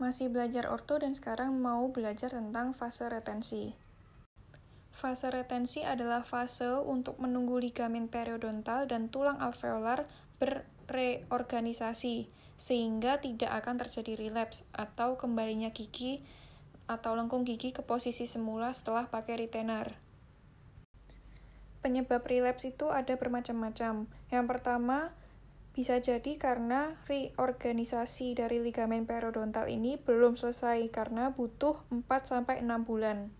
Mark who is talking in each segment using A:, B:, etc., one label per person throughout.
A: Masih belajar orto dan sekarang mau belajar tentang fase retensi. Fase retensi adalah fase untuk menunggu ligamen periodontal dan tulang alveolar berreorganisasi sehingga tidak akan terjadi relapse atau kembalinya gigi atau lengkung gigi ke posisi semula setelah pakai retainer. Penyebab relapse itu ada bermacam-macam. Yang pertama, bisa jadi karena reorganisasi dari ligamen periodontal ini belum selesai karena butuh 4-6 bulan.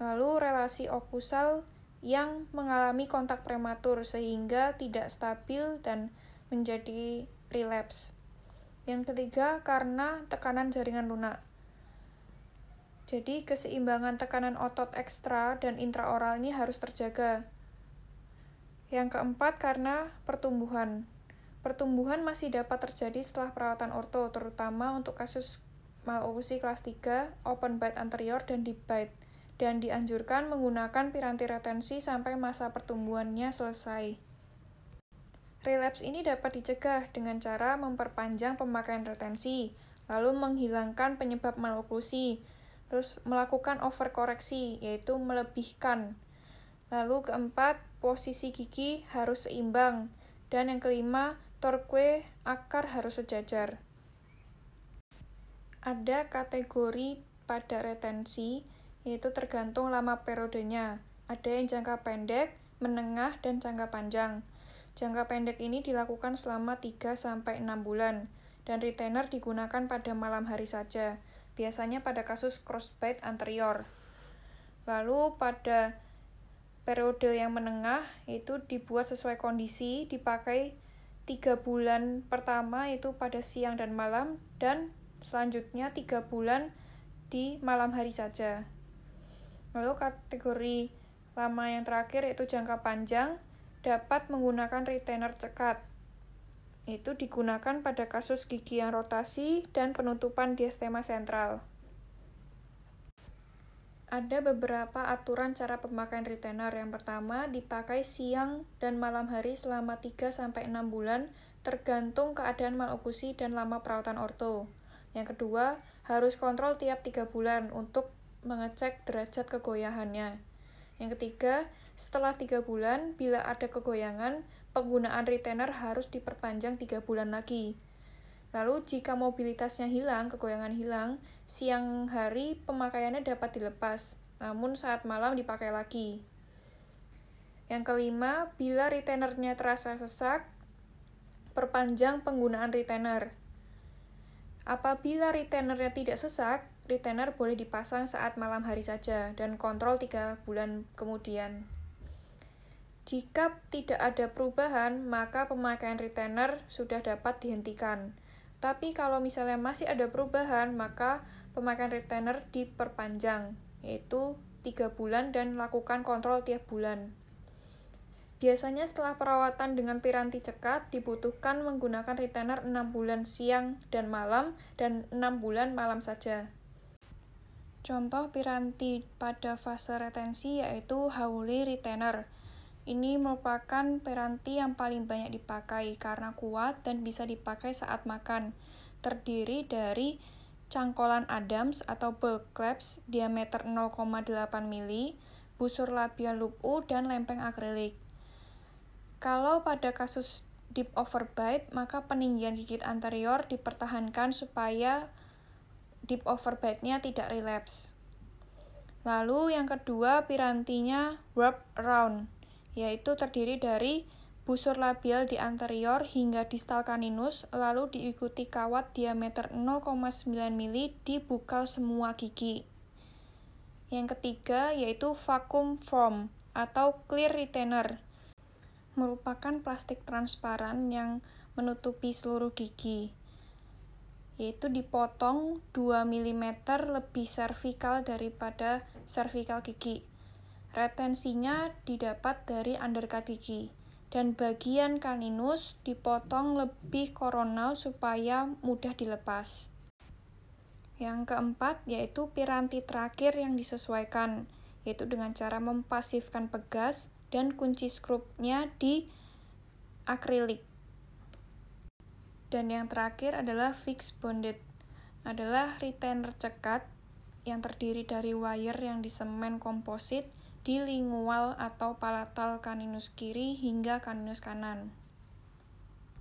A: Lalu relasi okusal yang mengalami kontak prematur sehingga tidak stabil dan menjadi relapse. Yang ketiga karena tekanan jaringan lunak. Jadi keseimbangan tekanan otot ekstra dan intraoral ini harus terjaga yang keempat, karena pertumbuhan. Pertumbuhan masih dapat terjadi setelah perawatan orto, terutama untuk kasus maloklusi kelas 3, open bite anterior, dan deep bite, dan dianjurkan menggunakan piranti retensi sampai masa pertumbuhannya selesai. Relapse ini dapat dicegah dengan cara memperpanjang pemakaian retensi, lalu menghilangkan penyebab maloklusi, terus melakukan overkoreksi, yaitu melebihkan. Lalu keempat, posisi gigi harus seimbang. Dan yang kelima, torque akar harus sejajar. Ada kategori pada retensi, yaitu tergantung lama periodenya. Ada yang jangka pendek, menengah, dan jangka panjang. Jangka pendek ini dilakukan selama 3-6 bulan, dan retainer digunakan pada malam hari saja, biasanya pada kasus crossbite anterior. Lalu pada periode yang menengah itu dibuat sesuai kondisi, dipakai tiga bulan pertama itu pada siang dan malam, dan selanjutnya tiga bulan di malam hari saja. Lalu kategori lama yang terakhir yaitu jangka panjang, dapat menggunakan retainer cekat. Itu digunakan pada kasus gigi yang rotasi dan penutupan diastema sentral. Ada beberapa aturan cara pemakaian retainer. Yang pertama, dipakai siang dan malam hari selama 3-6 bulan, tergantung keadaan malokusi dan lama perawatan orto. Yang kedua, harus kontrol tiap 3 bulan untuk mengecek derajat kegoyahannya. Yang ketiga, setelah 3 bulan, bila ada kegoyangan, penggunaan retainer harus diperpanjang 3 bulan lagi. Lalu jika mobilitasnya hilang, kegoyangan hilang, siang hari pemakaiannya dapat dilepas, namun saat malam dipakai lagi. Yang kelima, bila retainernya terasa sesak, perpanjang penggunaan retainer. Apabila retainernya tidak sesak, retainer boleh dipasang saat malam hari saja dan kontrol 3 bulan kemudian. Jika tidak ada perubahan, maka pemakaian retainer sudah dapat dihentikan. Tapi kalau misalnya masih ada perubahan, maka pemakaian retainer diperpanjang, yaitu 3 bulan dan lakukan kontrol tiap bulan. Biasanya setelah perawatan dengan piranti cekat, dibutuhkan menggunakan retainer 6 bulan siang dan malam, dan 6 bulan malam saja. Contoh piranti pada fase retensi yaitu Hawley Retainer, ini merupakan peranti yang paling banyak dipakai karena kuat dan bisa dipakai saat makan. Terdiri dari cangkolan Adams atau bulk clamps diameter 0,8 mm, busur labial loop U, dan lempeng akrilik. Kalau pada kasus deep overbite, maka peninggian gigit anterior dipertahankan supaya deep overbite-nya tidak relapse. Lalu yang kedua pirantinya warp around yaitu terdiri dari busur labial di anterior hingga distal caninus, lalu diikuti kawat diameter 0,9 mm di bukal semua gigi. Yang ketiga yaitu vacuum foam atau clear retainer, merupakan plastik transparan yang menutupi seluruh gigi, yaitu dipotong 2 mm lebih servikal daripada servikal gigi Retensinya didapat dari undercut gigi, dan bagian kaninus dipotong lebih koronal supaya mudah dilepas. Yang keempat yaitu piranti terakhir yang disesuaikan, yaitu dengan cara mempasifkan pegas dan kunci skrupnya di akrilik. Dan yang terakhir adalah fixed bonded. adalah retainer cekat yang terdiri dari wire yang disemen komposit di lingual atau palatal kaninus kiri hingga kaninus kanan.